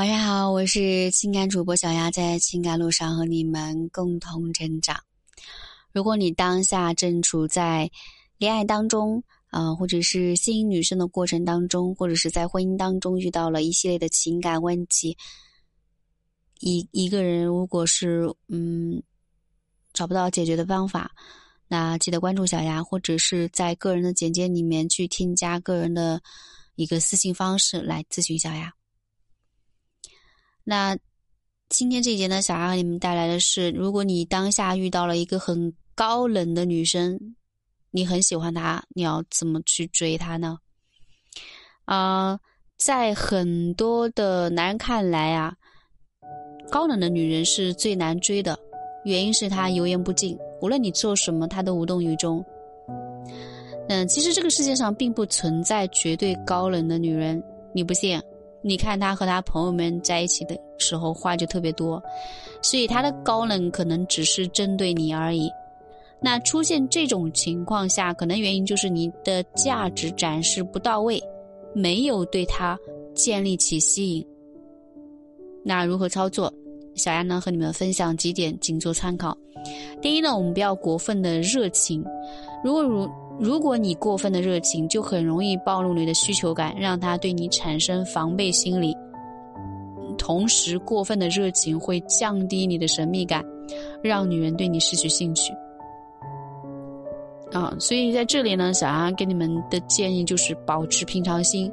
晚上好，我是情感主播小丫，在情感路上和你们共同成长。如果你当下正处在恋爱当中，啊，或者是吸引女生的过程当中，或者是在婚姻当中遇到了一系列的情感问题，一一个人如果是嗯找不到解决的方法，那记得关注小丫，或者是在个人的简介里面去添加个人的一个私信方式来咨询小丫。那今天这一节呢，想要给你们带来的是，如果你当下遇到了一个很高冷的女生，你很喜欢她，你要怎么去追她呢？啊，在很多的男人看来啊，高冷的女人是最难追的，原因是她油盐不进，无论你做什么，她都无动于衷。嗯，其实这个世界上并不存在绝对高冷的女人，你不信？你看他和他朋友们在一起的时候话就特别多，所以他的高冷可能只是针对你而已。那出现这种情况下，可能原因就是你的价值展示不到位，没有对他建立起吸引。那如何操作？小丫呢和你们分享几点，仅做参考。第一呢，我们不要过分的热情。如果如如果你过分的热情，就很容易暴露你的需求感，让他对你产生防备心理。同时，过分的热情会降低你的神秘感，让女人对你失去兴趣。啊，所以在这里呢，小安给你们的建议就是保持平常心，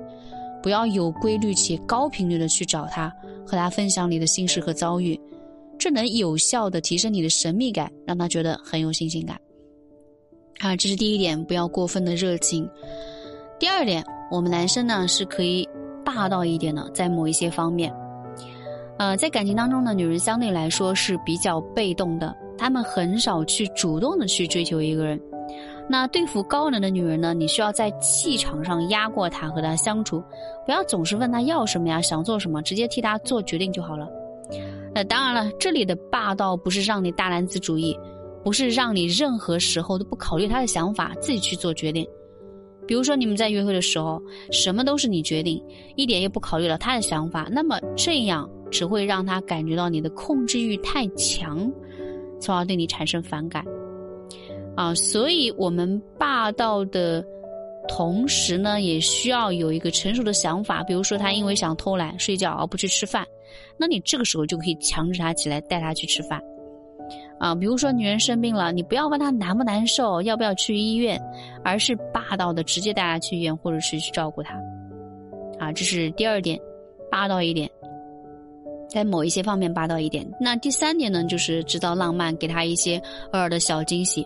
不要有规律且高频率的去找他，和他分享你的心事和遭遇，这能有效的提升你的神秘感，让他觉得很有新鲜感。啊，这是第一点，不要过分的热情。第二点，我们男生呢是可以霸道一点的，在某一些方面。呃，在感情当中呢，女人相对来说是比较被动的，她们很少去主动的去追求一个人。那对付高冷的女人呢，你需要在气场上压过她，和她相处，不要总是问她要什么呀，想做什么，直接替她做决定就好了。那当然了，这里的霸道不是让你大男子主义。不是让你任何时候都不考虑他的想法，自己去做决定。比如说你们在约会的时候，什么都是你决定，一点也不考虑了他的想法，那么这样只会让他感觉到你的控制欲太强，从而对你产生反感。啊，所以我们霸道的同时呢，也需要有一个成熟的想法。比如说他因为想偷懒睡觉而不去吃饭，那你这个时候就可以强制他起来，带他去吃饭。啊，比如说女人生病了，你不要问她难不难受，要不要去医院，而是霸道的直接带她去医院，或者是去照顾她。啊，这是第二点，霸道一点，在某一些方面霸道一点。那第三点呢，就是制造浪漫，给她一些偶尔的小惊喜。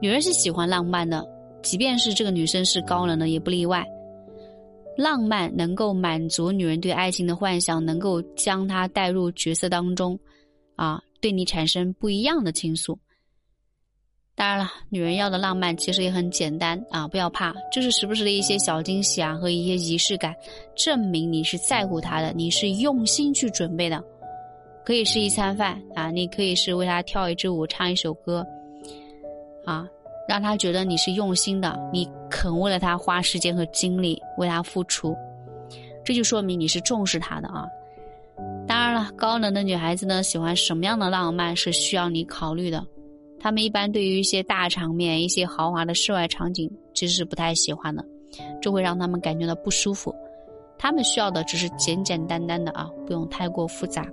女人是喜欢浪漫的，即便是这个女生是高冷的，也不例外。浪漫能够满足女人对爱情的幻想，能够将她带入角色当中，啊。对你产生不一样的倾诉。当然了，女人要的浪漫其实也很简单啊，不要怕，就是时不时的一些小惊喜啊和一些仪式感，证明你是在乎她的，你是用心去准备的。可以是一餐饭啊，你可以是为她跳一支舞、唱一首歌，啊，让她觉得你是用心的，你肯为了她花时间和精力为她付出，这就说明你是重视她的啊。高冷的女孩子呢，喜欢什么样的浪漫是需要你考虑的。她们一般对于一些大场面、一些豪华的室外场景，其实是不太喜欢的，这会让他们感觉到不舒服。他们需要的只是简简单单的啊，不用太过复杂。